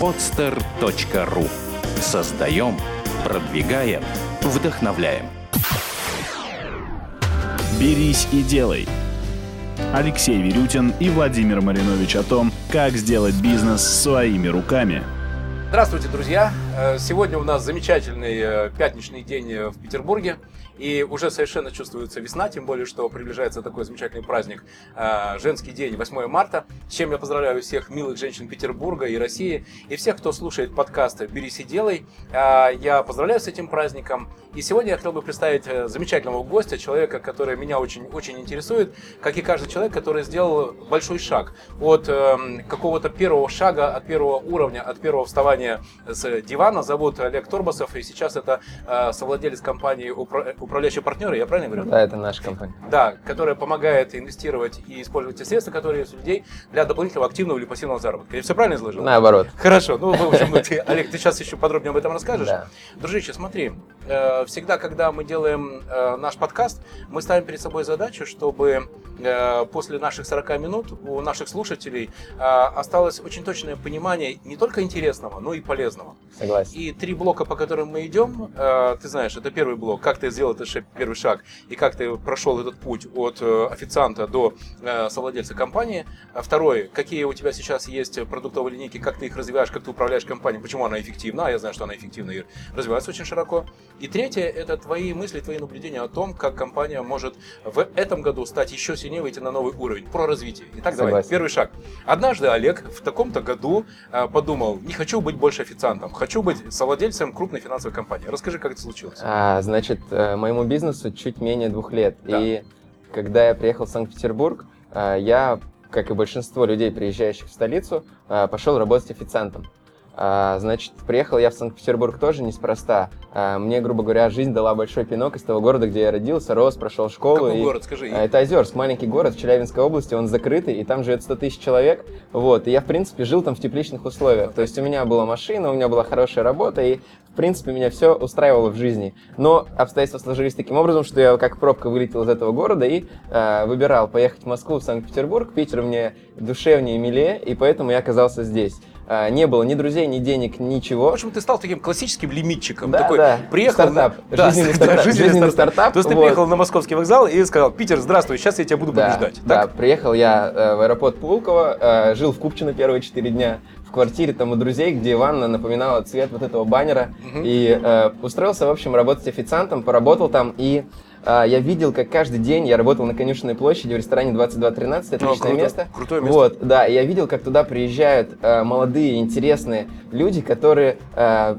podster.ru Создаем, продвигаем, вдохновляем. «Берись и делай». Алексей Верютин и Владимир Маринович о том, как сделать бизнес своими руками. Здравствуйте, друзья! Э, сегодня у нас замечательный э, пятничный день э, в Петербурге. И уже совершенно чувствуется весна, тем более, что приближается такой замечательный праздник э, Женский день 8 марта, с чем я поздравляю всех милых женщин Петербурга и России, и всех, кто слушает подкасты «Берись и делай». Э, я поздравляю с этим праздником. И сегодня я хотел бы представить э, замечательного гостя, человека, который меня очень, очень интересует, как и каждый человек, который сделал большой шаг от э, какого-то первого шага, от первого уровня, от первого вставания с дивана. Зовут Олег Торбасов, и сейчас это совладелец компании управляющие партнеры, я правильно говорю? Да, это наша компания. Да, которая помогает инвестировать и использовать те средства, которые есть у людей для дополнительного активного или пассивного заработка. Я все правильно изложил? Наоборот. Хорошо. Ну, в общем, Олег, ты сейчас еще подробнее об этом расскажешь. Дружище, смотри, всегда, когда мы делаем э, наш подкаст, мы ставим перед собой задачу, чтобы э, после наших 40 минут у наших слушателей осталось очень точное понимание не только интересного, но и полезного. Согласен. И три блока, по которым мы идем, ты знаешь, это первый блок, как ты сделал этот первый шаг, и как ты прошел этот путь от э, официанта до э, совладельца компании. А второй, какие у тебя сейчас есть продуктовые линейки, как ты их развиваешь, как ты управляешь компанией, почему она эффективна, а я знаю, что она эффективна и развивается очень широко. И третье, это твои мысли, твои наблюдения о том, как компания может в этом году стать еще сильнее, выйти на новый уровень, про развитие. Итак, Согласен. давай, первый шаг. Однажды Олег в таком-то году э, подумал, не хочу быть больше официантом, хочу быть совладельцем крупной финансовой компании. Расскажи, как это случилось. А, значит, моему бизнесу чуть менее двух лет. Да. И когда я приехал в Санкт-Петербург, а, я, как и большинство людей, приезжающих в столицу, а, пошел работать официантом. А, значит, приехал я в Санкт-Петербург тоже неспроста. А, мне, грубо говоря, жизнь дала большой пинок из того города, где я родился, рос, прошел школу. Какой и... город, скажи? А, это Озерск, маленький город в Челябинской области, он закрытый, и там живет 100 тысяч человек. Вот, и я, в принципе, жил там в тепличных условиях. То есть у меня была машина, у меня была хорошая работа, и, в принципе, меня все устраивало в жизни. Но обстоятельства сложились таким образом, что я как пробка вылетел из этого города и э, выбирал поехать в Москву, в Санкт-Петербург. Питер мне душевнее, милее, и поэтому я оказался здесь. А, не было ни друзей, ни денег, ничего. В общем, ты стал таким классическим лимитчиком. Да, такой, да. Приехал стартап. Да, жизненный, стартап. жизненный, жизненный стартап. стартап. То есть вот. ты приехал на московский вокзал и сказал, Питер, здравствуй, сейчас я тебя буду да, побеждать. Да, так? приехал я э, в аэропорт Пулково, э, жил в Купчино первые четыре дня в квартире там у друзей, где ванна напоминала цвет вот этого баннера. Угу. И э, устроился, в общем, работать официантом, поработал там и я видел, как каждый день я работал на Конюшенной площади в ресторане 2213, отличное О, круто. место. Крутое место. Вот, да, я видел, как туда приезжают э, молодые, интересные люди, которые э,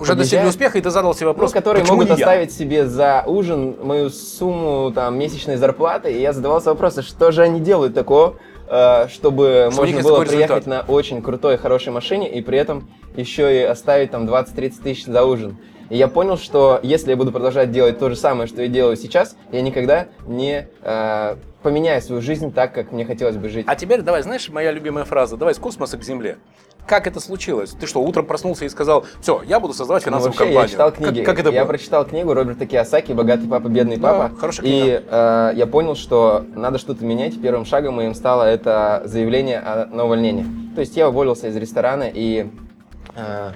уже достигли успеха, и ты задал себе вопрос, ну, которые могут оставить себе за ужин мою сумму там, месячной зарплаты, и я задавался вопросом, что же они делают такого, э, чтобы что можно было приехать результат. на очень крутой, хорошей машине, и при этом еще и оставить там 20-30 тысяч за ужин. И я понял, что если я буду продолжать делать то же самое, что я делаю сейчас, я никогда не э, поменяю свою жизнь так, как мне хотелось бы жить. А теперь давай, знаешь, моя любимая фраза, давай с космоса к Земле. Как это случилось? Ты что, утром проснулся и сказал, все, я буду создавать ну, финансовую ну, вообще, компанию? Я читал книги. Как, как это я было? прочитал книгу Роберта Киосаки «Богатый папа, бедный папа». Да, хорошая книга. И э, я понял, что надо что-то менять. Первым шагом моим стало это заявление о, на увольнение. То есть я уволился из ресторана и э,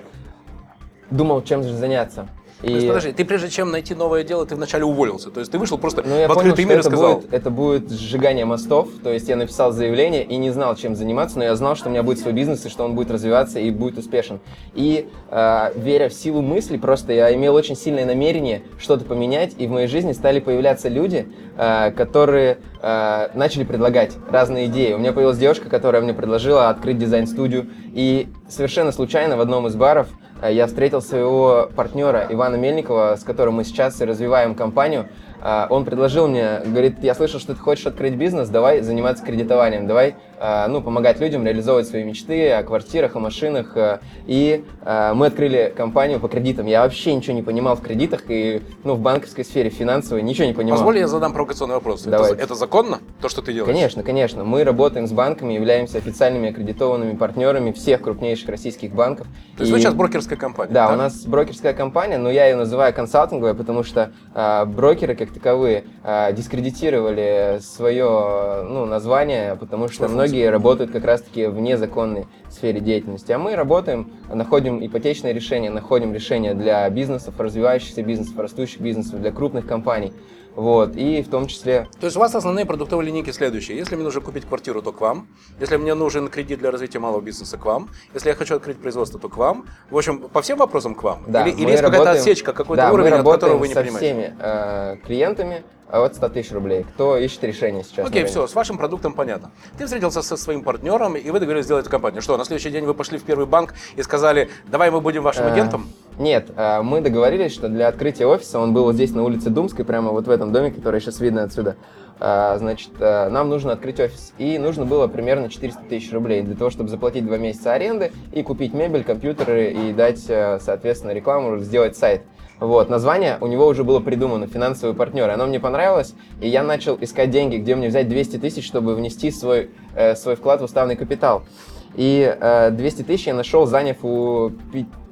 думал, чем же заняться. И... То есть, подожди, ты прежде чем найти новое дело, ты вначале уволился. То есть ты вышел просто ну, я в открытый понял, мир и сказал. Будет, это будет сжигание мостов. То есть я написал заявление и не знал, чем заниматься, но я знал, что у меня будет свой бизнес и что он будет развиваться и будет успешен. И э, веря в силу мысли, просто я имел очень сильное намерение что-то поменять, и в моей жизни стали появляться люди, э, которые э, начали предлагать разные идеи. У меня появилась девушка, которая мне предложила открыть дизайн-студию, и совершенно случайно в одном из баров я встретил своего партнера Ивана Мельникова, с которым мы сейчас развиваем компанию. Э, он предложил мне, говорит, я слышал, что ты хочешь открыть бизнес, давай заниматься кредитованием, давай Э, ну, помогать людям реализовывать свои мечты о квартирах, о машинах. Э, и э, мы открыли компанию по кредитам. Я вообще ничего не понимал в кредитах и ну, в банковской сфере, финансовой, ничего не понимал. Позволь, я задам провокационный вопрос. Давай. Это, это законно, то, что ты делаешь? Конечно, конечно. Мы работаем с банками, являемся официальными аккредитованными партнерами всех крупнейших российских банков. То есть и... вы сейчас брокерская компания? Да, так? у нас брокерская компания, но я ее называю консалтинговая, потому что э, брокеры, как таковые э, дискредитировали свое ну, название, потому что Свой многие работают как раз-таки в незаконной сфере деятельности. А мы работаем, находим ипотечные решения, находим решения для бизнесов, развивающихся бизнесов, растущих бизнесов, для крупных компаний. Вот, и в том числе... То есть у вас основные продуктовые линейки следующие. Если мне нужно купить квартиру, то к вам. Если мне нужен кредит для развития малого бизнеса, к вам. Если я хочу открыть производство, то к вам. В общем, по всем вопросам к вам. Да, или или есть какая-то работаем- отсечка, какой-то да, уровень, от которого вы не со понимаете? всеми э, клиентами от 100 тысяч рублей. Кто ищет решение сейчас? Окей, все, с вашим продуктом понятно. Ты встретился со своим партнером, и вы договорились сделать эту компанию. Что, на следующий день вы пошли в первый банк и сказали, давай мы будем вашим Э, агентом? Нет, э, мы договорились, что для открытия офиса, он был вот здесь на улице Думской, прямо вот в этом доме, который сейчас видно отсюда, э, значит, нам нужно открыть офис. И нужно было примерно 400 тысяч рублей для того, чтобы заплатить два месяца аренды и купить мебель, компьютеры и дать, соответственно, рекламу, сделать сайт. Вот, название у него уже было придумано, финансовые партнеры. Оно мне понравилось, и я начал искать деньги, где мне взять 200 тысяч, чтобы внести свой, э, свой вклад в уставный капитал. И э, 200 тысяч я нашел, заняв у,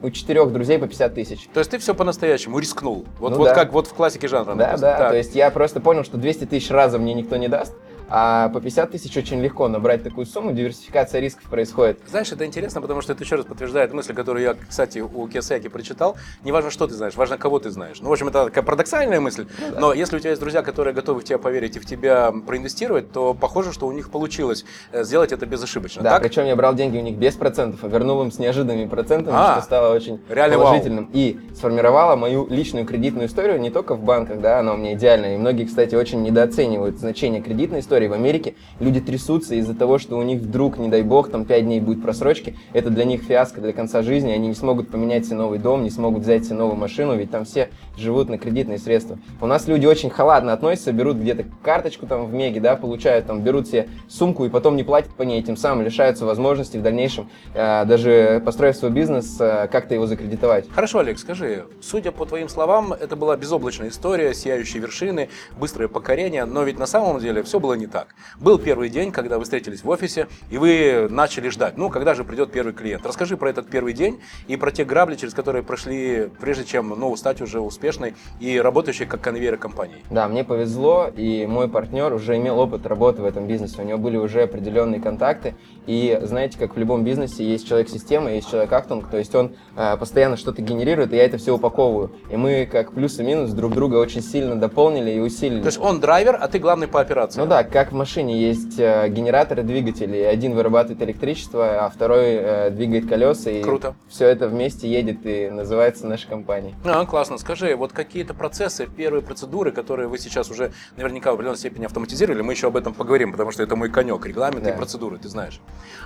у четырех друзей по 50 тысяч. То есть ты все по-настоящему рискнул. Вот, Ну вот да. как вот в классике жанра. Да, написано. да, Так. то есть я просто понял, что 200 тысяч разом мне никто не даст, а по 50 тысяч очень легко набрать такую сумму, диверсификация рисков происходит. Знаешь, это интересно, потому что это еще раз подтверждает мысль, которую я, кстати, у Киосаки прочитал. Не важно, что ты знаешь, важно, кого ты знаешь. Ну, в общем, это такая парадоксальная мысль, Ну но если у тебя есть друзья, которые готовы в тебя поверить и в тебя проинвестировать, то похоже, что у них получилось э, сделать это безошибочно. Да, так? причем я брал деньги у них без процентов, а вернул им с неожиданными процентами, А, что стало очень реально вау. положительным. И сформировала мою личную кредитную историю не только в банках, да, она у меня идеальная. И многие, кстати, очень недооценивают значение кредитной истории. В Америке люди трясутся из-за того, что у них вдруг, не дай бог, там 5 дней будет просрочки. Это для них фиаско для конца жизни. Они не смогут поменять себе новый дом, не смогут взять себе новую машину, ведь там все живут на кредитные средства. У нас люди очень халатно относятся, берут где-то карточку там в Меге, да, получают там, берут себе сумку и потом не платят по ней, тем самым лишаются возможности в дальнейшем, э, даже построив свой бизнес, э, как-то его закредитовать. Хорошо, Олег, скажи, судя по твоим словам, это была безоблачная история, сияющие вершины, быстрое покорение, но ведь на самом деле все было не так. Был первый день, когда вы встретились в офисе, и вы начали ждать, ну, когда же придет первый клиент. Расскажи про этот первый день и про те грабли, через которые прошли, прежде чем, ну, стать уже успешной и работающей как конвейер компанией. Да, мне повезло, и мой партнер уже имел опыт работы в этом бизнесе, у него были уже определенные контакты, и знаете, как в любом бизнесе есть человек-система, есть человек-актунг, то есть он э, постоянно что-то генерирует, и я это все упаковываю. И мы как плюс и минус друг друга очень сильно дополнили и усилили. То есть он драйвер, а ты главный по операции. Ну да, как в машине есть э, генератор и двигатель, и один вырабатывает электричество, а второй э, двигает колеса, и Круто. все это вместе едет и называется наша компания. А, классно. Скажи, вот какие-то процессы, первые процедуры, которые вы сейчас уже наверняка в определенной степени автоматизировали, мы еще об этом поговорим, потому что это мой конек, регламенты и Да. процедуры, ты знаешь.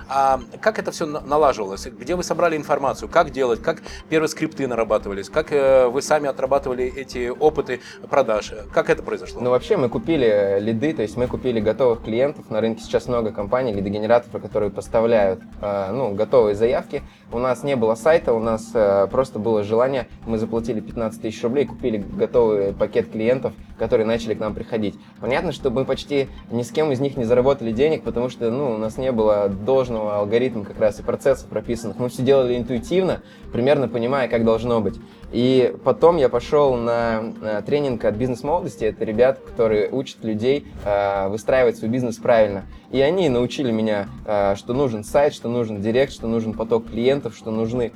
А как это все налаживалось? Где вы собрали информацию? Как делать? Как первые скрипты нарабатывались? Как э, вы сами отрабатывали эти опыты продаж? Как это произошло? Ну, вообще, мы купили лиды, то есть мы купили готовых клиентов. На рынке сейчас много компаний, лидогенераторов, которые поставляют, э, ну, готовые заявки. У нас не было сайта, у нас э, просто было желание. Мы заплатили 15 тысяч рублей, купили готовый пакет клиентов, которые начали к нам приходить. Понятно, что мы почти ни с кем из них не заработали денег, потому что, ну, у нас не было должного алгоритма как раз и процессов прописанных. Мы все делали интуитивно, примерно понимая, как должно быть. И потом я пошел на э, тренинг от бизнес-молодости. Это ребята, которые учат людей э, выстраивать свой бизнес правильно. И они научили меня, э, что нужен сайт, что нужен директ, что нужен поток клиентов, что нужны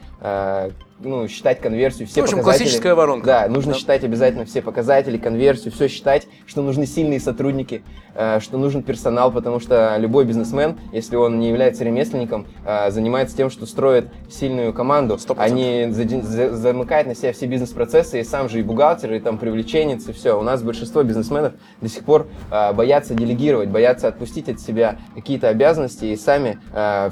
ну, считать конверсию, все в общем, показатели. классическая воронка. Да, нужно Да. считать обязательно все показатели, конверсию, все считать, что нужны сильные сотрудники, э, что нужен персонал, потому что любой бизнесмен, если он не является ремесленником, э, занимается тем, что строит сильную команду, Сто а процентов. не замыкает на себя все бизнес-процессы, и сам же и бухгалтер, и там привлеченец, и все. У нас большинство бизнесменов до сих пор э, боятся делегировать, боятся отпустить от себя какие-то обязанности, и сами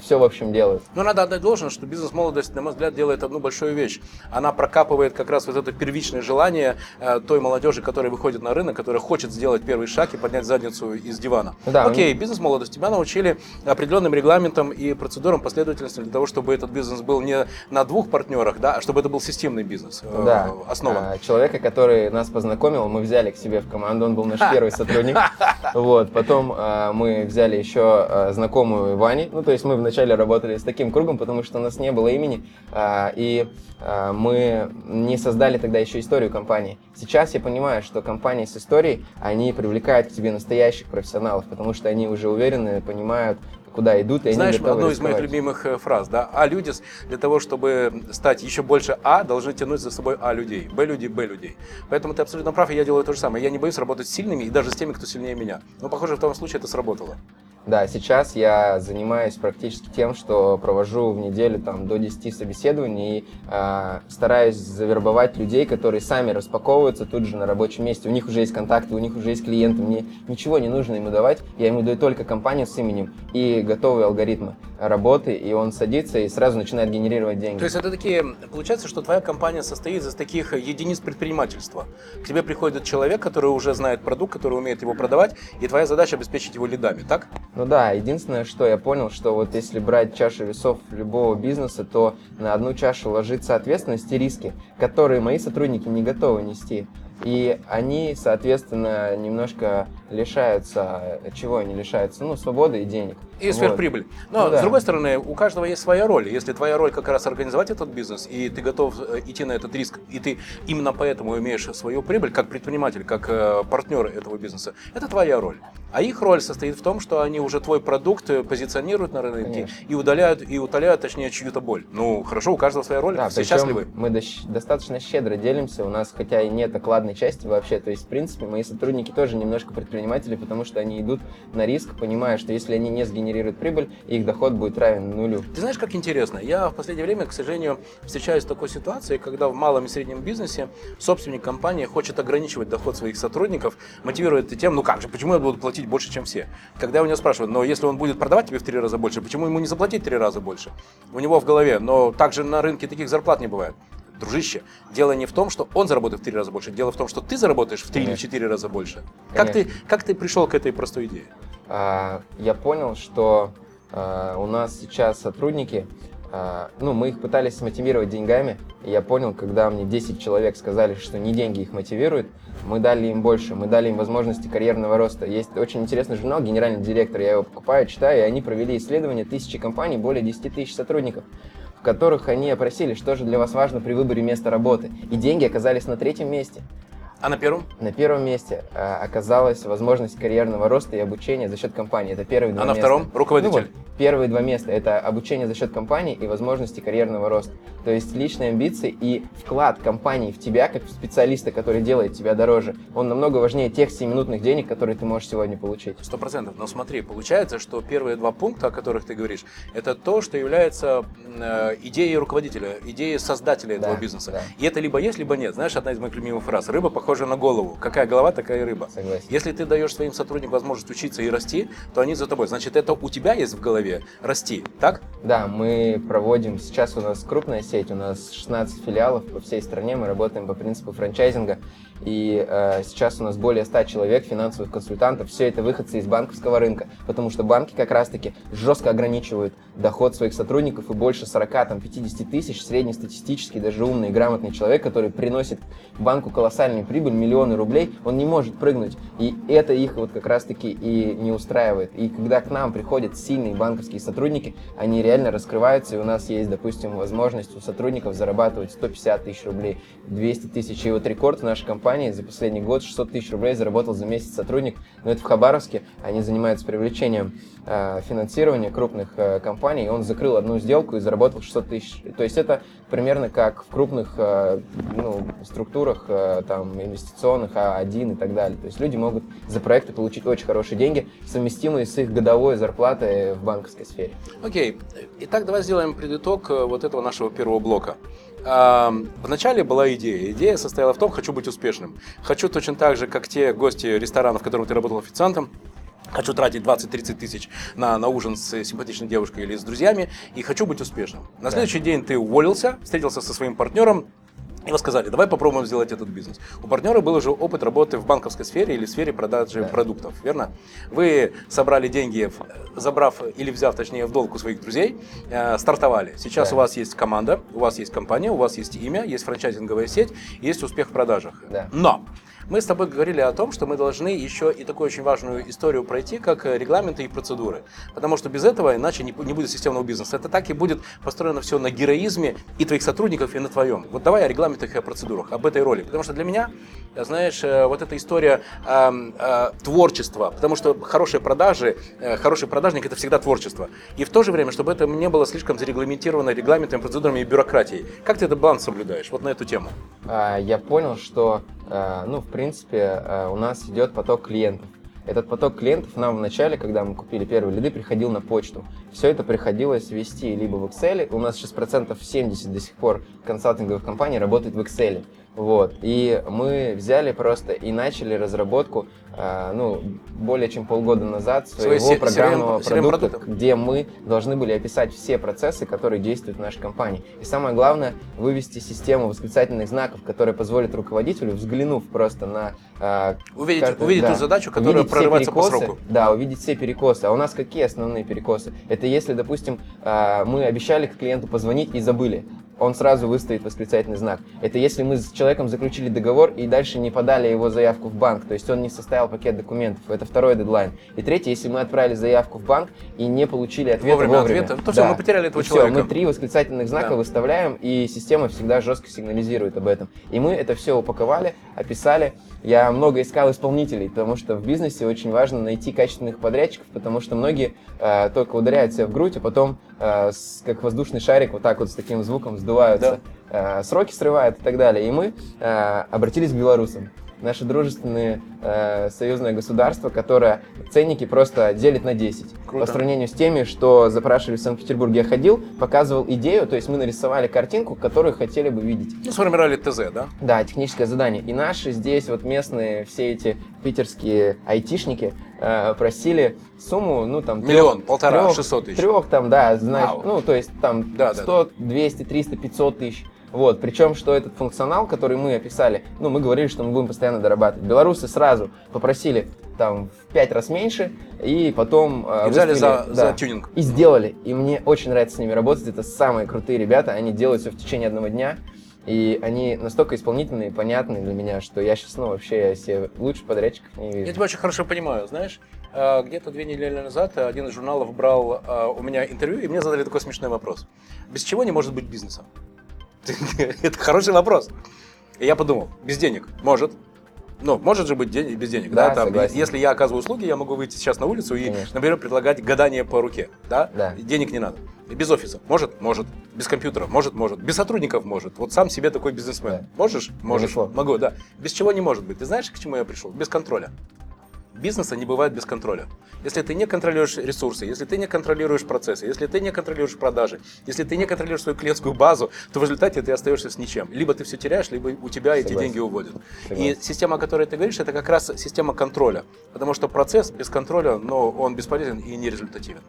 все, в общем, делают. Но надо отдать должное, что бизнес-молодость, на мой взгляд, делает одну большую вещь. Она прокапывает как раз вот это первичное желание э, той молодежи, которая выходит на рынок, которая хочет сделать первый шаг и поднять задницу из дивана. Да, Окей, бизнес-молодость. Тебя научили определенным регламентам и процедурам последовательности для того, чтобы этот бизнес был не на двух партнерах, да, а чтобы это был системный бизнес, э, Да. основан. А, Человека, который нас познакомил, мы взяли к себе в команду, он был наш первый сотрудник. Вот, потом а, мы взяли еще знакомую Вани, ну, то есть мы вначале работали с таким кругом, потому что у нас не было имени, а, и э, мы не создали тогда еще историю компании. Сейчас я понимаю, что компании с историей, они привлекают к тебе настоящих профессионалов, потому что они уже уверены, понимают, куда идут, и Знаешь, они готовы одну из моих любимых э, фраз, да, А люди для того, чтобы стать еще больше А, должны тянуть за собой А людей, Б людей, Б людей. Поэтому ты абсолютно прав, и я делаю то же самое. Я не боюсь работать с сильными и даже с теми, кто сильнее меня. Но, похоже, в том случае это сработало. Да, сейчас я занимаюсь практически тем, что провожу в неделю там, до 10 собеседований и э, стараюсь завербовать людей, которые сами распаковываются тут же на рабочем месте. У них уже есть контакты, у них уже есть клиенты, мне ничего не нужно ему давать, я ему даю только компанию с именем и готовые алгоритмы работы, и он садится и сразу начинает генерировать деньги. То есть это такие, получается, что твоя компания состоит из таких единиц предпринимательства. К тебе приходит человек, который уже знает продукт, который умеет его продавать, и твоя задача обеспечить его лидами, так? Ну да, единственное, что я понял, что вот если брать чашу весов любого бизнеса, то на одну чашу ложится ответственность и риски, которые мои сотрудники не готовы нести. И они, соответственно, немножко лишаются, чего они лишаются? Ну, свободы и денег. И Вот. сверхприбыль. Но, Ну да. с другой стороны, у каждого есть своя роль. Если твоя роль как раз организовать этот бизнес, и ты готов э, идти на этот риск, и ты именно поэтому имеешь свою прибыль, как предприниматель, как э, партнер этого бизнеса, это твоя роль. А их роль состоит в том, что они уже твой продукт э, позиционируют на рынке Конечно. и удаляют, и утоляют, точнее, чью-то боль. Ну, хорошо, у каждого своя роль, Да, все счастливы. мы дощ- достаточно щедро делимся, у нас хотя и нет окладной части вообще, то есть, в принципе, мои сотрудники тоже немножко предприниматели, потому что они идут на риск, понимая, что если они не сгенерируют прибыль, их доход будет равен нулю. Ты знаешь, как интересно? Я в последнее время, к сожалению, встречаюсь с такой ситуацией, когда в малом и среднем бизнесе собственник компании хочет ограничивать доход своих сотрудников, мотивирует это тем, ну как же, почему я буду платить больше, чем все? Когда у него спрашивают, но если он будет продавать тебе в три раза больше, почему ему не заплатить в три раза больше? У него в голове, но также на рынке таких зарплат не бывает. Дружище, дело не в том, что он заработает в три раза больше, дело в том, что ты заработаешь в три или четыре раза больше. Как ты, как ты пришел к этой простой идее? А, я понял, что а, у нас сейчас сотрудники, а, ну, мы их пытались смотивировать деньгами, и я понял, когда мне 10 человек сказали, что не деньги их мотивируют, мы дали им больше, мы дали им возможности карьерного роста. Есть очень интересный журнал «Генеральный директор», я его покупаю, читаю, и они провели исследование тысячи компаний, более 10 тысяч сотрудников, в которых они опросили, что же для вас важно при выборе места работы. И деньги оказались на третьем месте. А на первом? На первом месте э, оказалась возможность карьерного роста и обучения за счет компании. Это первые два А на места. втором? Руководитель. Ну вот, первые два места это обучение за счет компании и возможности карьерного роста. То есть личные амбиции и вклад компании в тебя, как в специалиста, который делает тебя дороже, он намного важнее тех 7-минутных денег, которые ты можешь сегодня получить. Сто процентов. Но смотри, получается, что первые два пункта, о которых ты говоришь, это то, что является э, идеей руководителя, идеей создателя этого Да, бизнеса. да. И это либо есть, либо нет. Знаешь, одна из моих любимых фраз. Рыба похожа на голову. Какая голова, такая и рыба. Согласен. Если ты даешь своим сотрудникам возможность учиться и расти, то они за тобой. Значит, это у тебя есть в голове расти, так? Да, мы проводим, сейчас у нас крупная сеть, у нас 16 филиалов по всей стране, мы работаем по принципу франчайзинга, и э, сейчас у нас более 100 человек, финансовых консультантов, все это выходцы из банковского рынка, потому что банки как раз-таки жестко ограничивают доход своих сотрудников, и больше 40-50 тысяч, среднестатистический, даже умный, грамотный человек, который приносит банку колоссальную прибыль, миллионы рублей, он не может прыгнуть, и это их вот как раз-таки и не устраивает. И когда к нам приходят сильные банковские сотрудники, они реально раскрываются, и у нас есть, допустим, возможность у сотрудников зарабатывать 150 тысяч рублей, 200 тысяч. И вот рекорд в нашей компании за последний год 600 тысяч рублей заработал за месяц сотрудник. Но это в Хабаровске, они занимаются привлечением э, финансирования крупных э, компаний, и он закрыл одну сделку и заработал 600 тысяч. То есть это примерно как в крупных э, ну, структурах, э, там, инвестиционных, А1 и так далее. То есть люди могут за проекты получить очень хорошие деньги, совместимые с их годовой зарплатой в банковской сфере. Окей. Итак, давай сделаем предитог э, вот этого нашего первого блока. Вначале была идея. Идея состояла в том, хочу быть успешным. Хочу точно так же, как те гости ресторанов, в котором ты работал официантом, Хочу тратить 20-30 тысяч на, на ужин с симпатичной девушкой или с друзьями, и хочу быть успешным. На следующий день ты уволился, встретился со своим партнером, и вы сказали, давай попробуем сделать этот бизнес. У партнера был уже опыт работы в банковской сфере или в сфере продажи продуктов, верно? Вы собрали деньги, забрав или взяв, точнее, в долг у своих друзей, э, стартовали. Сейчас Да. у вас есть команда, у вас есть компания, у вас есть имя, есть франчайзинговая сеть, есть успех в продажах. Да. Но Мы с тобой говорили о том, что мы должны еще и такую очень важную историю пройти, как э, регламенты и процедуры. Потому что без этого иначе не, будет системного бизнеса. Это так и будет построено все на героизме и твоих сотрудников, и на твоем. Вот давай о регламентах и о процедурах, об этой роли. Потому что для меня, знаешь, э, вот эта история э, э, творчества, потому что хорошие продажи, э, хороший продажник это всегда творчество. И в то же время, чтобы это не было слишком зарегламентировано регламентами, процедурами и бюрократией. Как ты этот баланс соблюдаешь вот на эту тему? А, я понял, что, ну, в принципе, а, у нас идет поток клиентов. Этот поток клиентов нам в начале, когда мы купили первые лиды, приходил на почту. Все это приходилось вести либо в Excel, у нас сейчас процентов 70 до сих пор консалтинговых компаний работает в Excel. Вот. И мы взяли просто и начали разработку, э, ну, более чем полгода назад своего Свои программного CRM продукта, продукты? где мы должны были описать все процессы, которые действуют в нашей компании. И самое главное, вывести систему восклицательных знаков, которая позволит руководителю, взглянув просто на... э, Увидеть, каждый- увидеть да, ту задачу, которая прорывается по перекосы, сроку. Да, увидеть все перекосы. А у нас какие основные перекосы? Это если, допустим, э, мы обещали клиенту позвонить и забыли. Он сразу выставит восклицательный знак. Это если мы с человеком заключили договор и дальше не подали его заявку в банк, то есть он не составил пакет документов. Это второй дедлайн. И третий, если мы отправили заявку в банк и не получили ответа Вовремя вовремя. ответа, то всё, мы потеряли этого И человека. мы три восклицательных знака Да. выставляем, и система всегда жестко сигнализирует об этом. И мы это все упаковали, описали. Я много искал исполнителей, потому что в бизнесе очень важно найти качественных подрядчиков, потому что многие э, только ударяют себя в грудь, а потом, э, с- как воздушный шарик, вот так вот с таким звуком сдуваются, э, сроки срывают и так далее. И мы э, обратились к белорусам. Наше дружественное э, союзное государство, которое ценники просто делит на 10. Круто. По сравнению с теми, что запрашивали в Санкт-Петербурге. Я ходил, показывал идею, то есть мы нарисовали картинку, которую хотели бы видеть. Ну, сформировали ТЗ, да? Да, техническое задание. И наши здесь вот местные все эти питерские айтишники э, просили сумму, ну там... Миллион, полтора, 600 тысяч. Трех там, да, знаешь, Вау. ну то есть там Да, да, 100, 200, 300, 500 тысяч. Вот, причем, что этот функционал, который мы описали, ну, мы говорили, что мы будем постоянно дорабатывать. Белорусы сразу попросили там в пять раз меньше, и потом... э, И взяли за, выставили- за да. тюнинг. И сделали. И мне очень нравится с ними работать. Это самые крутые ребята. Они делают все в течение одного дня. И они настолько исполнительные и понятные для меня, что я сейчас, ну, вообще я себе лучше подрядчиков не Я вижу. тебя очень хорошо понимаю, знаешь, э, где-то две недели назад один из журналов брал э, у меня интервью, и мне задали такой смешной вопрос. Без чего не может быть бизнеса? Это хороший вопрос. И я подумал, без денег может. Ну, может же быть день, без денег, да? Да, Там, согласен. если я оказываю услуги, я могу выйти сейчас на улицу и, Конечно. например, предлагать гадание по руке, да? Да. Денег не надо. Без офиса. Может? Может. Без компьютера? Может? Может. Без сотрудников? Может. Вот сам себе такой бизнесмен. Да. Можешь? Можешь. Могу, да. Без чего не может быть. Ты знаешь, к чему я пришел? Без контроля. Бизнеса не бывает без контроля. Если ты не контролируешь ресурсы, если ты не контролируешь процессы, если ты не контролируешь продажи, если ты не контролируешь свою клиентскую базу, то в результате ты остаешься с ничем. Либо ты все теряешь, либо у тебя эти Согласен. деньги уводят. И Согласен. система, о которой ты говоришь, это как раз система контроля. Потому что процесс без контроля, но он бесполезен и нерезультативен.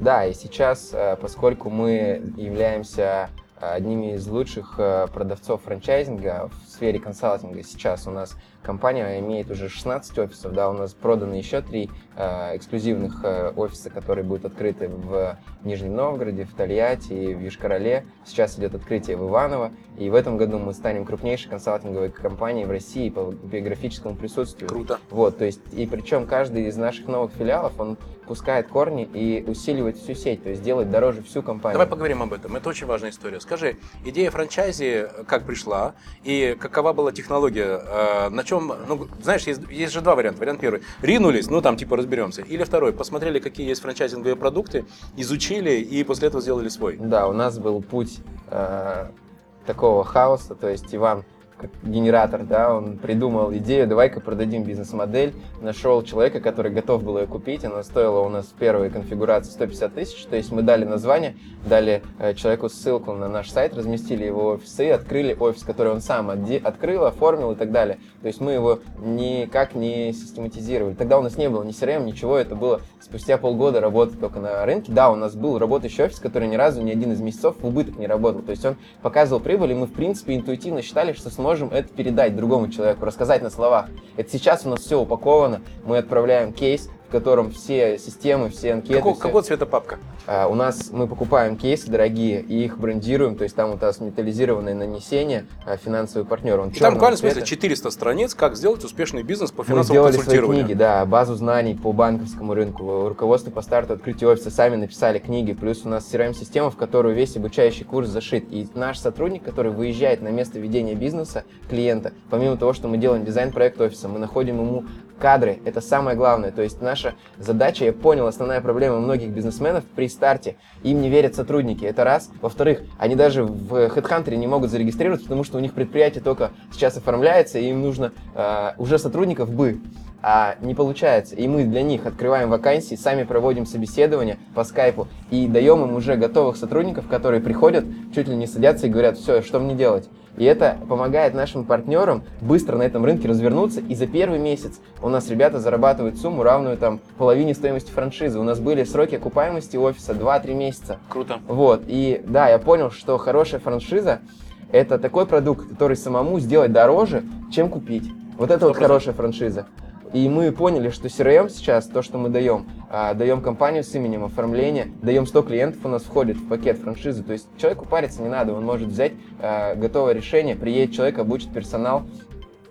Да, и сейчас, э, поскольку мы являемся э, одними из лучших э, продавцов франчайзинга в сфере консалтинга, сейчас у нас компания имеет уже 16 офисов, да, у нас проданы еще три э, эксклюзивных э, офиса, которые будут открыты в Нижнем Новгороде, в Тольятти и в Южкороле. Сейчас идет открытие в Иваново, и в этом году мы станем крупнейшей консалтинговой компанией в России по географическому присутствию. Круто. Вот, то есть, и причем каждый из наших новых филиалов, он пускает корни и усиливает всю сеть, то есть делает дороже всю компанию. Давай поговорим об этом. Это очень важная история. Скажи, идея франчайзи как пришла и какова была технология? Э, На чем, ну, знаешь, есть, есть же два варианта. Вариант первый. Ринулись, ну там типа разберемся. Или второй. Посмотрели, какие есть франчайзинговые продукты, изучили и после этого сделали свой. Да, у нас был путь э, такого хаоса, то есть Иван как генератор, да, он придумал идею, давай-ка продадим бизнес-модель, нашел человека, который готов был ее купить, она стоила у нас в первой конфигурации 150 тысяч, то есть мы дали название, дали э, человеку ссылку на наш сайт, разместили его офисы открыли офис, который он сам открыл, оформил и так далее. То есть мы его никак не систематизировали. Тогда у нас не было ни CRM, ничего, это было спустя полгода работы только на рынке. Да, у нас был работающий офис, который ни разу ни один из месяцев в убыток не работал. То есть он показывал прибыль, и мы, в принципе, интуитивно считали, что сможем это передать другому человеку, рассказать на словах. Это сейчас у нас все упаковано, мы отправляем кейс, в котором все системы, все анкеты. Какого, все- какого цвета папка? А, У нас мы покупаем кейсы дорогие и их брендируем, то есть там у нас металлизированное нанесение, а, финансовый партнер. Он И там буквально, в смысле, цвета. 400 страниц, как сделать успешный бизнес по Мы финансовому сделали свои консультированию. книги, да, базу знаний по банковскому рынку, руководство по старту открытия офиса, сами написали книги, плюс у нас CRM-система, в которую весь обучающий курс зашит. И наш сотрудник, который выезжает на место ведения бизнеса клиента, помимо того, что мы делаем дизайн-проект офиса, мы находим ему кадры, это самое главное. То есть наша задача, я понял, основная проблема многих бизнесменов при старте, им не верят сотрудники, это раз. Во-вторых, они даже в HeadHunter не могут зарегистрироваться, потому что у них предприятие только сейчас оформляется, и им нужно э, уже сотрудников бы, а не получается. И мы для них открываем вакансии, сами проводим собеседования по скайпу и даем им уже готовых сотрудников, которые приходят, чуть ли не садятся и говорят, все, что мне делать? И это помогает нашим партнерам быстро на этом рынке развернуться. И за первый месяц у нас ребята зарабатывают сумму, равную там половине стоимости франшизы. У нас были сроки окупаемости офиса 2-3 месяца. Круто. Вот, и да, я понял, что хорошая франшиза – это такой продукт, который самому сделать дороже, чем купить. Вот это вот 100%. хорошая франшиза. И мы поняли, что CRM сейчас, то, что мы даем, а, даем компанию с именем оформления, даем 100 клиентов, у нас входит в пакет франшизы. То есть человеку париться не надо, он может взять а, готовое решение, приедет человек, обучит персонал,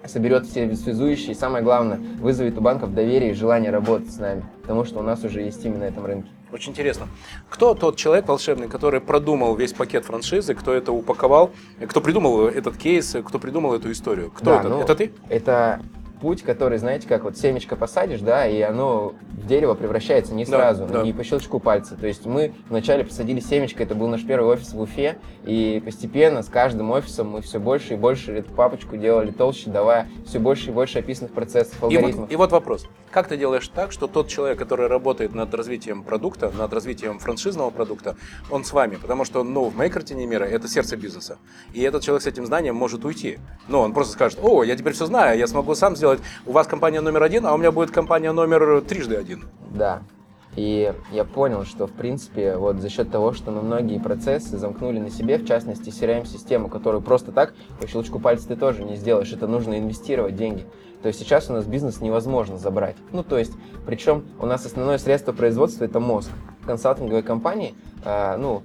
соберет все связующие, и самое главное, вызовет у банков доверие и желание работать с нами, потому что у нас уже есть именно на этом рынке. Очень интересно. Кто тот человек волшебный, который продумал весь пакет франшизы, кто это упаковал, кто придумал этот кейс, кто придумал эту историю? Кто Да, это? ну, Это ты? Это путь, который, знаете, как вот семечко посадишь, да, и оно в дерево превращается не Да, сразу, да. не по щелчку пальца. То есть мы вначале посадили семечко, это был наш первый офис в Уфе, и постепенно с каждым офисом мы все больше и больше эту папочку делали толще, давая все больше и больше описанных процессов, И алгоритмов. вот, и вот вопрос. Как ты делаешь так, что тот человек, который работает над развитием продукта, над развитием франшизного продукта, он с вами? Потому что, ну, в моей картине мира это сердце бизнеса. И этот человек с этим знанием может уйти. Но он просто скажет, о, я теперь все знаю, я смогу сам сделать. У вас компания номер один, а у меня будет компания номер трижды один. Да. И я понял, что, в принципе, вот за счет того, что мы многие процессы замкнули на себе, в частности, CRM-систему, которую просто так по щелчку пальца ты тоже не сделаешь, это нужно инвестировать деньги. То есть сейчас у нас бизнес невозможно забрать. Ну, то есть, причем у нас основное средство производства – это мозг. Консалтинговой компании, а, ну,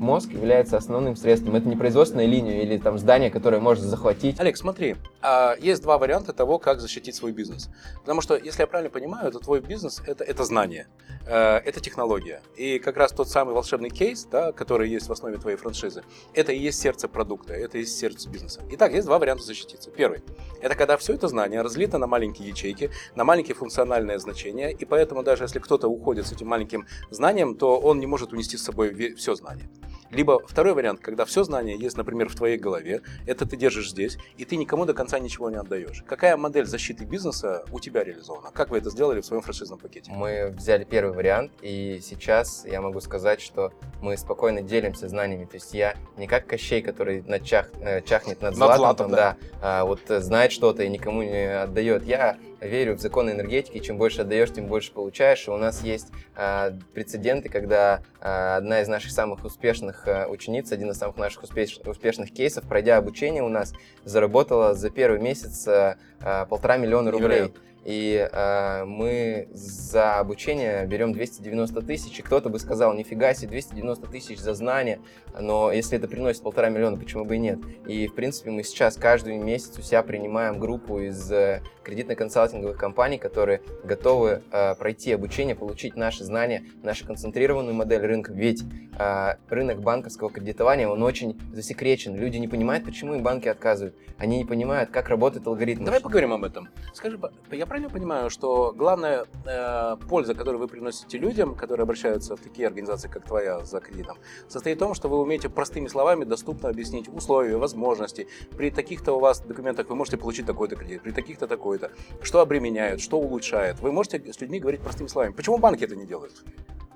мозг является основным средством. Это не производственная линия или там здание, которое может захватить. Олег, смотри, а, есть два варианта того, как защитить свой бизнес. Потому что, если я правильно понимаю, это твой бизнес это, это знание, э, это технология. И как раз тот самый волшебный кейс, да, который есть в основе твоей франшизы, это и есть сердце продукта, это и есть сердце бизнеса. Итак, есть два варианта защититься. Первый – это когда все это знание разлито на маленькие ячейки, на маленькие функциональные значения, и поэтому даже если кто-то уходит с этим маленьким знанием, то он не может унести с собой все знание. Либо второй вариант, когда все знание есть, например, в твоей голове, это ты держишь здесь, и ты никому до конца ничего не отдаешь. Какая модель защиты бизнеса у тебя реализована? Как вы это сделали в своем франшизном пакете? Мы взяли первый вариант, и сейчас я могу сказать, что мы спокойно делимся знаниями. То есть я не как Кощей, который над чах- э, чахнет над, Над златом, златом, там, да, а вот э, знает что-то и никому не отдает. Я верю в законы энергетики, чем больше отдаешь, тем больше получаешь. И у нас есть а, прецеденты, когда а, одна из наших самых успешных а, учениц, один из самых наших успеш- успешных кейсов, пройдя обучение у нас, заработала за первый месяц а, полтора миллиона рублей. Невероятно. И э, мы за обучение берем 290 тысяч, и кто-то бы сказал, нифига себе, 290 тысяч за знания, но если это приносит полтора миллиона, почему бы и нет? И, в принципе, мы сейчас каждый месяц у себя принимаем группу из э, кредитно-консалтинговых компаний, которые готовы э, пройти обучение, получить наши знания, нашу концентрированную модель рынка. Ведь э, рынок банковского кредитования, он очень засекречен. Люди не понимают, почему им банки отказывают. Они не понимают, как работает алгоритм. Давай поговорим об этом. Скажи, я правильно понимаю, что главная э, польза, которую вы приносите людям, которые обращаются в такие организации, как твоя, за кредитом, состоит в том, что вы умеете простыми словами доступно объяснить условия, возможности. При таких-то у вас документах вы можете получить такой-то кредит, при таких-то такой-то. Что обременяет, что улучшает. Вы можете с людьми говорить простыми словами. Почему банки это не делают?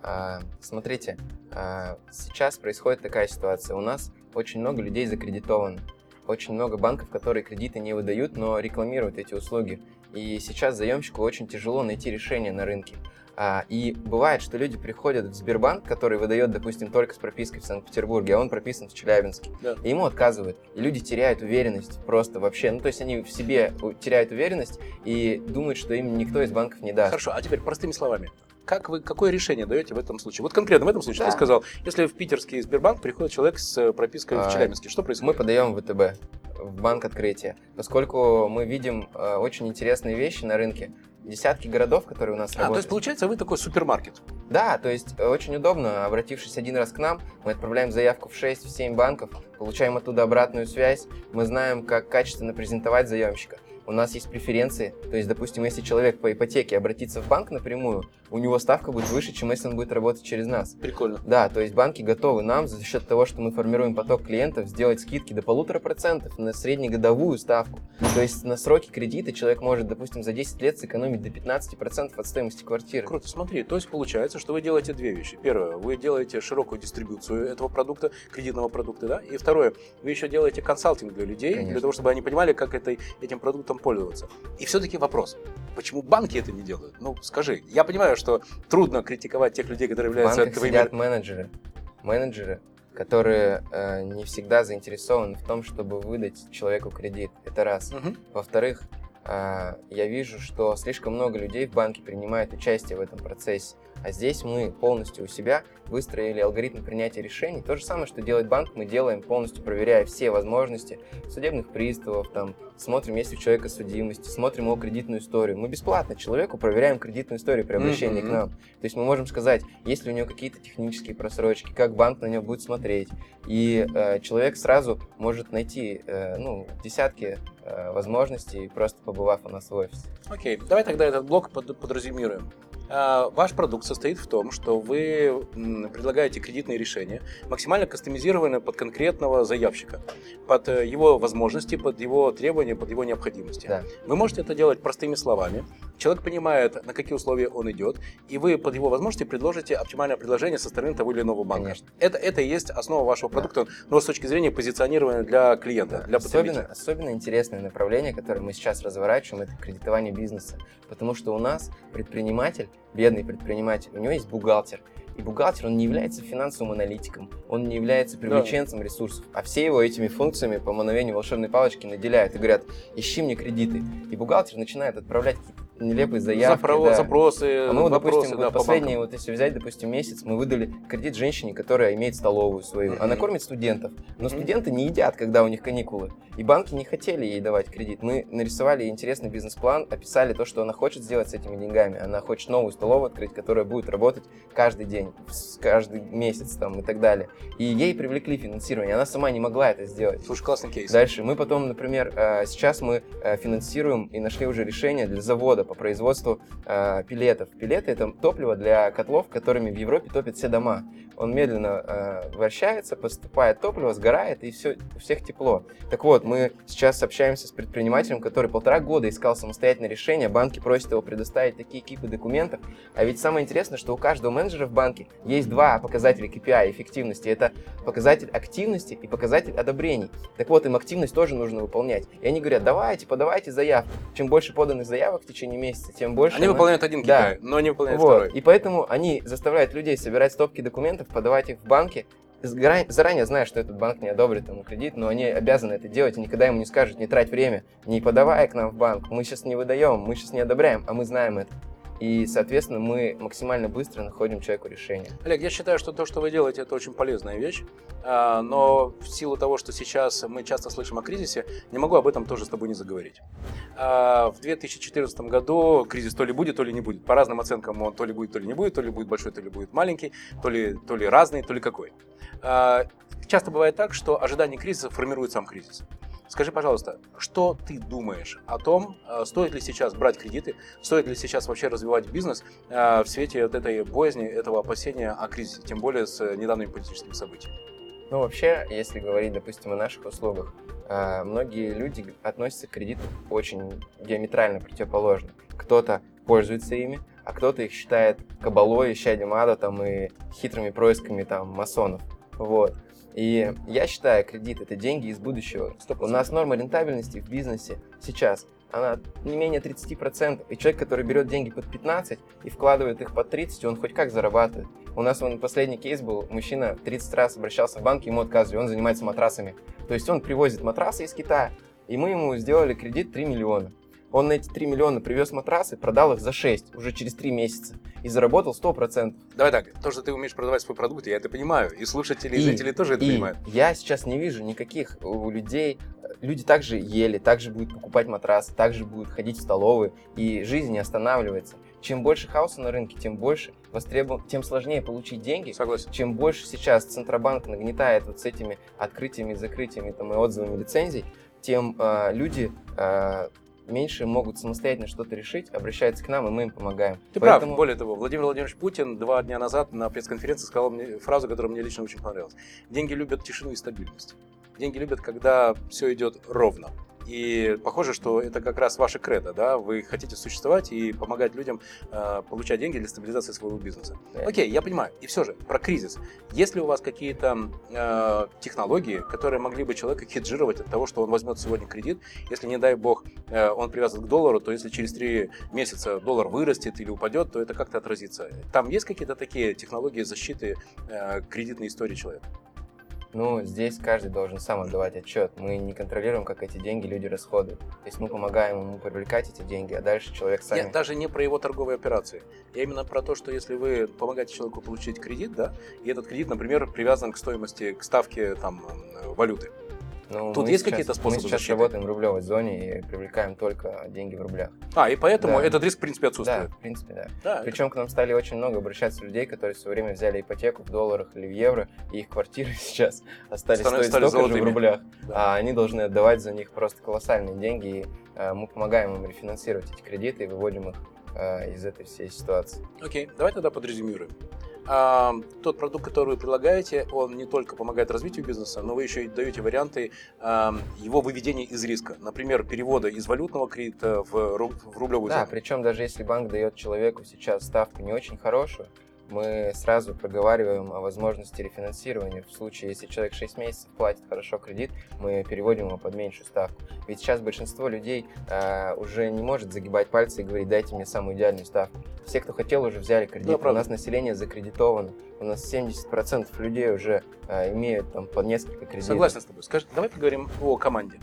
А, Смотрите, а, сейчас происходит такая ситуация. У нас очень много людей закредитовано. Очень много банков, которые кредиты не выдают, но рекламируют эти услуги. И сейчас заемщику очень тяжело найти решение на рынке. А, и бывает, что люди приходят в Сбербанк, который выдает, допустим, только с пропиской в Санкт-Петербурге, а он прописан в Челябинске. Да. И ему отказывают. И люди теряют уверенность просто вообще. Ну, то есть они в себе у- теряют уверенность и думают, что им никто из банков не даст. Хорошо, а теперь простыми словами. Как вы, какое решение даете в этом случае? Вот конкретно в этом случае Да. ты сказал, если в питерский Сбербанк приходит человек с э, пропиской в А, Челябинске, что Мы происходит? подаем в ВТБ, в банк открытия, поскольку мы видим э, очень интересные вещи на рынке. Десятки городов, которые у нас А, то работают. есть получается вы такой супермаркет. Да, то есть э, очень удобно. Обратившись один раз к нам, мы отправляем заявку в 6-7 банков, получаем оттуда обратную связь, мы знаем, как качественно презентовать заемщика. У нас есть преференции, то есть, допустим, если человек по ипотеке обратится в банк напрямую, у него ставка будет выше, чем если он будет работать через нас. Прикольно. Да, то есть банки готовы нам за счет того, что мы формируем поток клиентов, сделать скидки до полутора процентов на среднегодовую ставку. То есть на сроки кредита человек может, допустим, за 10 лет сэкономить до 15 процентов от стоимости квартиры. Круто, смотри, то есть получается, что вы делаете две вещи. Первое, вы делаете широкую дистрибуцию этого продукта, кредитного продукта, да? И второе, вы еще делаете консалтинг для людей, Конечно. для того, чтобы они понимали, как этой, этим продуктом пользоваться. И все-таки вопрос, почему банки это не делают? Ну, скажи, я понимаю, что трудно критиковать тех людей, которые являются банках твоими... сидят менеджеры. Менеджеры, которые э, не всегда заинтересованы в том, чтобы выдать человеку кредит. Это раз. Мгм. Во-вторых, а, я вижу, что слишком много людей в банке принимает участие в этом процессе. А здесь мы полностью у себя выстроили алгоритм принятия решений. То же самое, что делает банк, мы делаем полностью, проверяя все возможности судебных приставов, там, смотрим, есть ли у человека судимости, смотрим его кредитную историю. Мы бесплатно человеку проверяем кредитную историю при обращении Мгм. к нам. То есть мы можем сказать, есть ли у него какие-то технические просрочки, как банк на него будет смотреть. И э, человек сразу может найти э, ну, десятки э, возможностей, просто побывав у нас в офисе. Окей, давай тогда этот блок под- подразумируем. А, Ваш продукт состоит в том, что вы предлагаете кредитные решения, максимально кастомизированные под конкретного заявщика, под э, его возможности, под его требования, под его необходимости. Да. Вы можете это делать простыми словами. Человек понимает, на какие условия он идет, и вы под его возможности предложите оптимальное предложение со стороны того или иного банка. Конечно. Это, это и есть основа вашего продукта, но с точки зрения позиционирования для клиента, для особенно, потребителя. особенно интересное направление, которое мы сейчас разворачиваем, это кредитование бизнеса. Потому что у нас предприниматель, бедный предприниматель, у него есть бухгалтер. И бухгалтер, он не является финансовым аналитиком, он не является привлеченцем ресурсов, а все его этими функциями по мановению волшебной палочки наделяют и говорят, ищи мне кредиты. И бухгалтер начинает отправлять какие-то нелепые заявки. Запро- да. Запросы, А мы, вот, вопросы, допустим, да, вот по последний, вот если взять, допустим, месяц, мы выдали кредит женщине, которая имеет столовую свою. Мгм. Она кормит студентов, но Мгм. студенты не едят, когда у них каникулы. И банки не хотели ей давать кредит. Мы нарисовали интересный бизнес-план, описали то, что она хочет сделать с этими деньгами. Она хочет новую столовую открыть, которая будет работать каждый день, каждый месяц там, и так далее. И ей привлекли финансирование. Она сама не могла это сделать. Слушай, классный кейс. Дальше мы потом, например, э, сейчас мы э, финансируем и нашли уже решение для завода по производству э, пилетов. Пилеты это топливо для котлов, которыми в Европе топят все дома. Он медленно э, вращается, поступает топливо, сгорает и все, у всех тепло. Так вот, мы сейчас общаемся с предпринимателем, который полтора года искал самостоятельное решение, банки просят его предоставить такие кипы документов. А ведь самое интересное, что у каждого менеджера в банке есть два показателя KPI эффективности. Это показатель активности и показатель одобрений. Так вот, им активность тоже нужно выполнять. И они говорят, давайте, подавайте заявку. Чем больше поданных заявок в течение месяца, тем больше... Они мы- выполняют один KPI, Да. но не выполняют Вот. второй. И поэтому они заставляют людей собирать стопки документов, подавать их в банки, заранее зная, что этот банк не одобрит ему кредит, но они обязаны это делать и никогда ему не скажут, не трать время, не подавай к нам в банк, мы сейчас не выдаем, мы сейчас не одобряем, а мы знаем это. И, соответственно, мы максимально быстро находим человеку решение. Олег, я считаю, что то, что вы делаете, это очень полезная вещь, А, но в силу того, что сейчас мы часто слышим о кризисе, не могу об этом тоже с тобой не заговорить. А, В 2014 году кризис то ли будет, то ли не будет. По разным оценкам он то ли будет, то ли не будет, то ли будет большой, то ли будет маленький, то ли, то ли разный, то ли какой. А, Часто бывает так, что ожидание кризиса формирует сам кризис. Скажи, пожалуйста, что ты думаешь о том, э, стоит ли сейчас брать кредиты, стоит ли сейчас вообще развивать бизнес э, в свете вот этой боязни, этого опасения о кризисе, тем более с э, недавними политическими событиями? Ну, вообще, если говорить, допустим, о наших услугах, многие люди относятся к кредиту очень диаметрально противоположно. Кто-то пользуется ими, а кто-то их считает кабалой, исчадием ада там, и хитрыми происками там, масонов. Вот. И я считаю, кредит – это деньги из будущего. У нас норма рентабельности в бизнесе сейчас она не менее 30%. И человек, который берет деньги под 15 и вкладывает их под 30, он хоть как зарабатывает. У нас вон последний кейс был, мужчина 30 раз обращался в банк, ему отказывали, он занимается матрасами. То есть он привозит матрасы из Китая, и мы ему сделали кредит 3 миллиона. Он на эти 3 миллиона привез матрасы, продал их за 6 уже через 3 месяца и заработал 100%. Давай так, то, что ты умеешь продавать свой продукт, я это понимаю. И слушатели, и, зрители тоже это и понимают. я сейчас не вижу никаких у людей... Люди также ели, также будут покупать матрасы, также будут ходить в столовые, и жизнь не останавливается. Чем больше хаоса на рынке, тем больше востребован, тем сложнее получить деньги. Согласен. Чем больше сейчас Центробанк нагнетает вот с этими открытиями, закрытиями там, и отзывами лицензий, тем э, люди э, меньше могут самостоятельно что-то решить, обращаются к нам, и мы им помогаем. Ты Поэтому... прав. Более того, Владимир Владимирович Путин два дня назад на пресс-конференции сказал мне фразу, которая мне лично очень понравилась. Деньги любят тишину и стабильность. Деньги любят, когда все идет ровно. И похоже, что это как раз ваше кредо, да, вы хотите существовать и помогать людям э, получать деньги для стабилизации своего бизнеса. Окей, я понимаю. И все же, про кризис. Есть ли у вас какие-то э, технологии, которые могли бы человека хеджировать от того, что он возьмет сегодня кредит, если, не дай бог, э, он привязан к доллару, то если через три месяца доллар вырастет или упадет, то это как-то отразится. Там есть какие-то такие технологии защиты э, кредитной истории человека? Ну, здесь каждый должен сам отдавать отчет. Мы не контролируем, как эти деньги люди расходуют. То есть мы помогаем ему привлекать эти деньги, а дальше человек сам... Я даже не про его торговые операции. Я именно про то, что если вы помогаете человеку получить кредит, да, и этот кредит, например, привязан к стоимости, к ставке там, валюты, ну, Тут есть какие-то способы Мы сейчас защиты? работаем в рублевой зоне и привлекаем только деньги в рублях. А, и поэтому да. этот риск, в принципе, отсутствует? Да, в принципе, да. да Причем это... к нам стали очень много обращаться людей, которые в свое время взяли ипотеку в долларах или в евро, и их квартиры сейчас остались стали, стоить стали столько же в рублях, да. а они должны отдавать за них просто колоссальные деньги, и э, мы помогаем им рефинансировать эти кредиты и выводим их э, из этой всей ситуации. Окей, давай тогда подрезюмируем а, тот продукт, который вы предлагаете, он не только помогает развитию бизнеса, но вы еще и даете варианты а, его выведения из риска. Например, перевода из валютного кредита в, в рублевую Да, причем даже если банк дает человеку сейчас ставку не очень хорошую, мы сразу проговариваем о возможности рефинансирования. В случае, если человек 6 месяцев платит хорошо кредит, мы переводим его под меньшую ставку. Ведь сейчас большинство людей э, уже не может загибать пальцы и говорить, дайте мне самую идеальную ставку. Все, кто хотел, уже взяли кредит. Да, У нас население закредитовано. У нас 70% людей уже э, имеют там по несколько кредитов. Согласен с тобой. Скажи, давай поговорим о команде.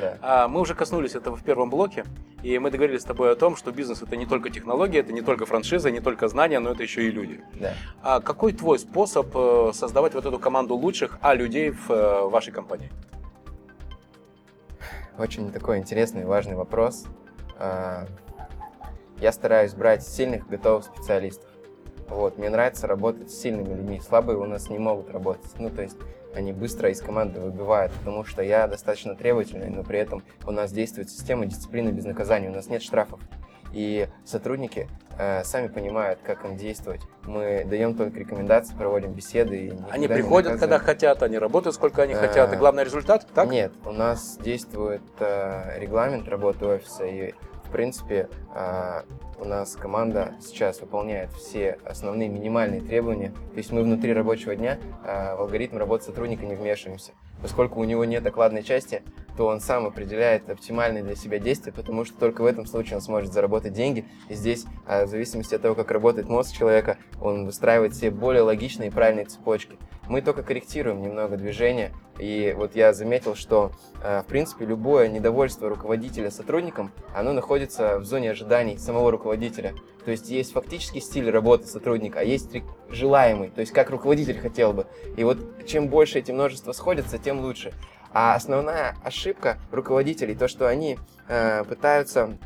Да. А, мы уже коснулись этого в первом блоке, и мы договорились с тобой о том, что бизнес это не только технология, это не только франшиза, не только знания, но это еще и люди. Да. А какой твой способ э, создавать вот эту команду лучших, а людей в э, вашей компании? Очень такой интересный и важный вопрос. А, я стараюсь брать сильных, готовых специалистов. Вот, мне нравится работать с сильными людьми. Слабые у нас не могут работать. Ну, то есть они быстро из команды выбивают, потому что я достаточно требовательный, но при этом у нас действует система дисциплины без наказания, у нас нет штрафов. И сотрудники э, сами понимают, как им действовать. Мы даем только рекомендации, проводим беседы. И они приходят, когда хотят, они работают, сколько они хотят, и главный результат, так? Нет, у нас действует э, регламент работы офиса, и в принципе э, у нас команда сейчас выполняет все основные минимальные требования. То есть мы внутри рабочего дня э, в алгоритм работы сотрудника не вмешиваемся. Поскольку у него нет окладной части, то он сам определяет оптимальные для себя действия, потому что только в этом случае он сможет заработать деньги. И здесь, э, в зависимости от того, как работает мозг человека, он выстраивает себе более логичные и правильные цепочки. Мы только корректируем немного движения, и вот я заметил, что, э, в принципе, любое недовольство руководителя сотрудником, оно находится в зоне ожиданий самого руководителя. То есть есть фактический стиль работы сотрудника, а есть желаемый, то есть как руководитель хотел бы. И вот чем больше эти множества сходятся, тем лучше. А основная ошибка руководителей, то, что они э, пытаются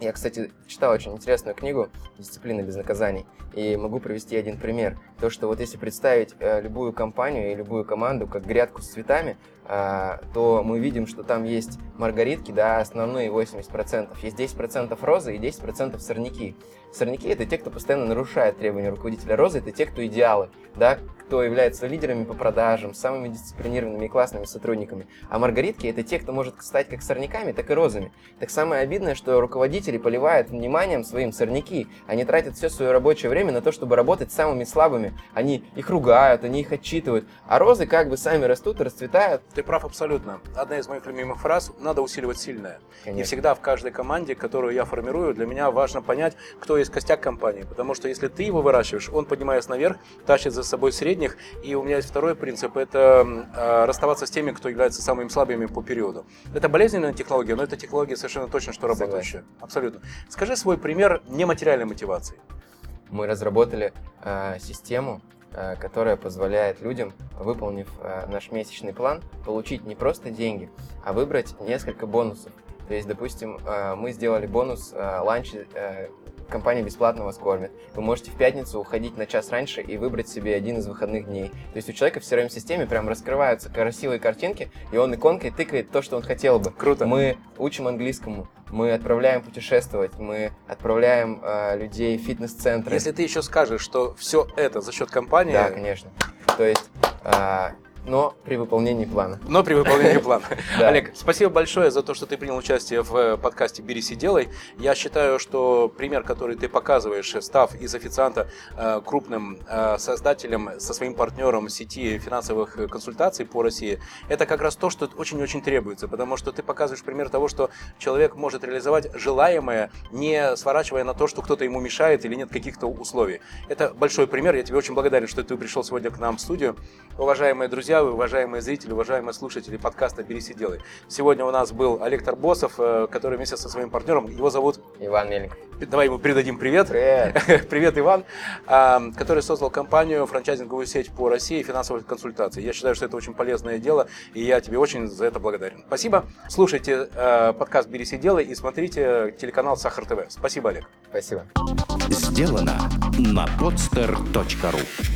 я, кстати, читал очень интересную книгу «Дисциплина без наказаний», и могу привести один пример. То, что вот если представить э, любую компанию и любую команду как грядку с цветами, э, то мы видим, что там есть маргаритки, да, основные 80%. Есть 10% розы и 10% сорняки. Сорняки – это те, кто постоянно нарушает требования руководителя. Розы – это те, кто идеалы, да, кто является лидерами по продажам, самыми дисциплинированными и классными сотрудниками. А маргаритки – это те, кто может стать как сорняками, так и розами. Так самое обидное, что руководители поливают вниманием своим сорняки. Они тратят все свое рабочее время на то, чтобы работать с самыми слабыми. Они их ругают, они их отчитывают. А розы как бы сами растут и расцветают. Ты прав абсолютно. Одна из моих любимых фраз – надо усиливать сильное. Конечно. И всегда в каждой команде, которую я формирую, для меня важно понять, кто есть костяк компании. Потому что если ты его выращиваешь, он, поднимаясь наверх, тащит за собой средних. И у меня есть второй принцип – это э, расставаться с теми, кто является самыми слабыми по периоду. Это болезненная технология, но это технология совершенно точно, что работающая. Абсолютно. Скажи свой пример нематериальной мотивации. Мы разработали э, систему, э, которая позволяет людям, выполнив наш месячный план, получить не просто деньги, а выбрать несколько бонусов. То есть, допустим, мы сделали бонус ланч, э, компания бесплатно вас кормит. Вы можете в пятницу уходить на час раньше и выбрать себе один из выходных дней. То есть у человека в CRM-системе прям раскрываются красивые картинки, и он иконкой тыкает то, что он хотел бы. Круто. Мы учим английскому, мы отправляем путешествовать, мы отправляем э, людей в фитнес-центры. Если ты еще скажешь, что все это за счет компании, Да, конечно. То есть, а, но при выполнении плана. но при выполнении плана. Олег, спасибо большое за то, что ты принял участие в э, подкасте «Берись и делай». Я считаю, что пример, который ты показываешь, став из официанта э, крупным э, создателем со своим партнером сети финансовых консультаций по России, это как раз то, что очень-очень требуется, потому что ты показываешь пример того, что человек может реализовать желаемое, не сворачивая на то, что кто-то ему мешает или нет каких-то условий. Это большой пример. Я тебе очень благодарен, что ты пришел сегодня к нам в студию. Уважаемые друзья, уважаемые зрители, уважаемые слушатели подкаста «Берись и делай». Сегодня у нас был Олег Тарбосов, э, который вместе со своим партнером, его зовут, Иван Мельников. давай ему передадим привет. Привет. Привет, Иван, а, который создал компанию, франчайзинговую сеть по России финансовых консультаций. Я считаю, что это очень полезное дело, и я тебе очень за это благодарен. Спасибо. Слушайте э, подкаст «Берись и делай» и смотрите телеканал Сахар ТВ. Спасибо, Олег. Спасибо. Сделано на podster.ru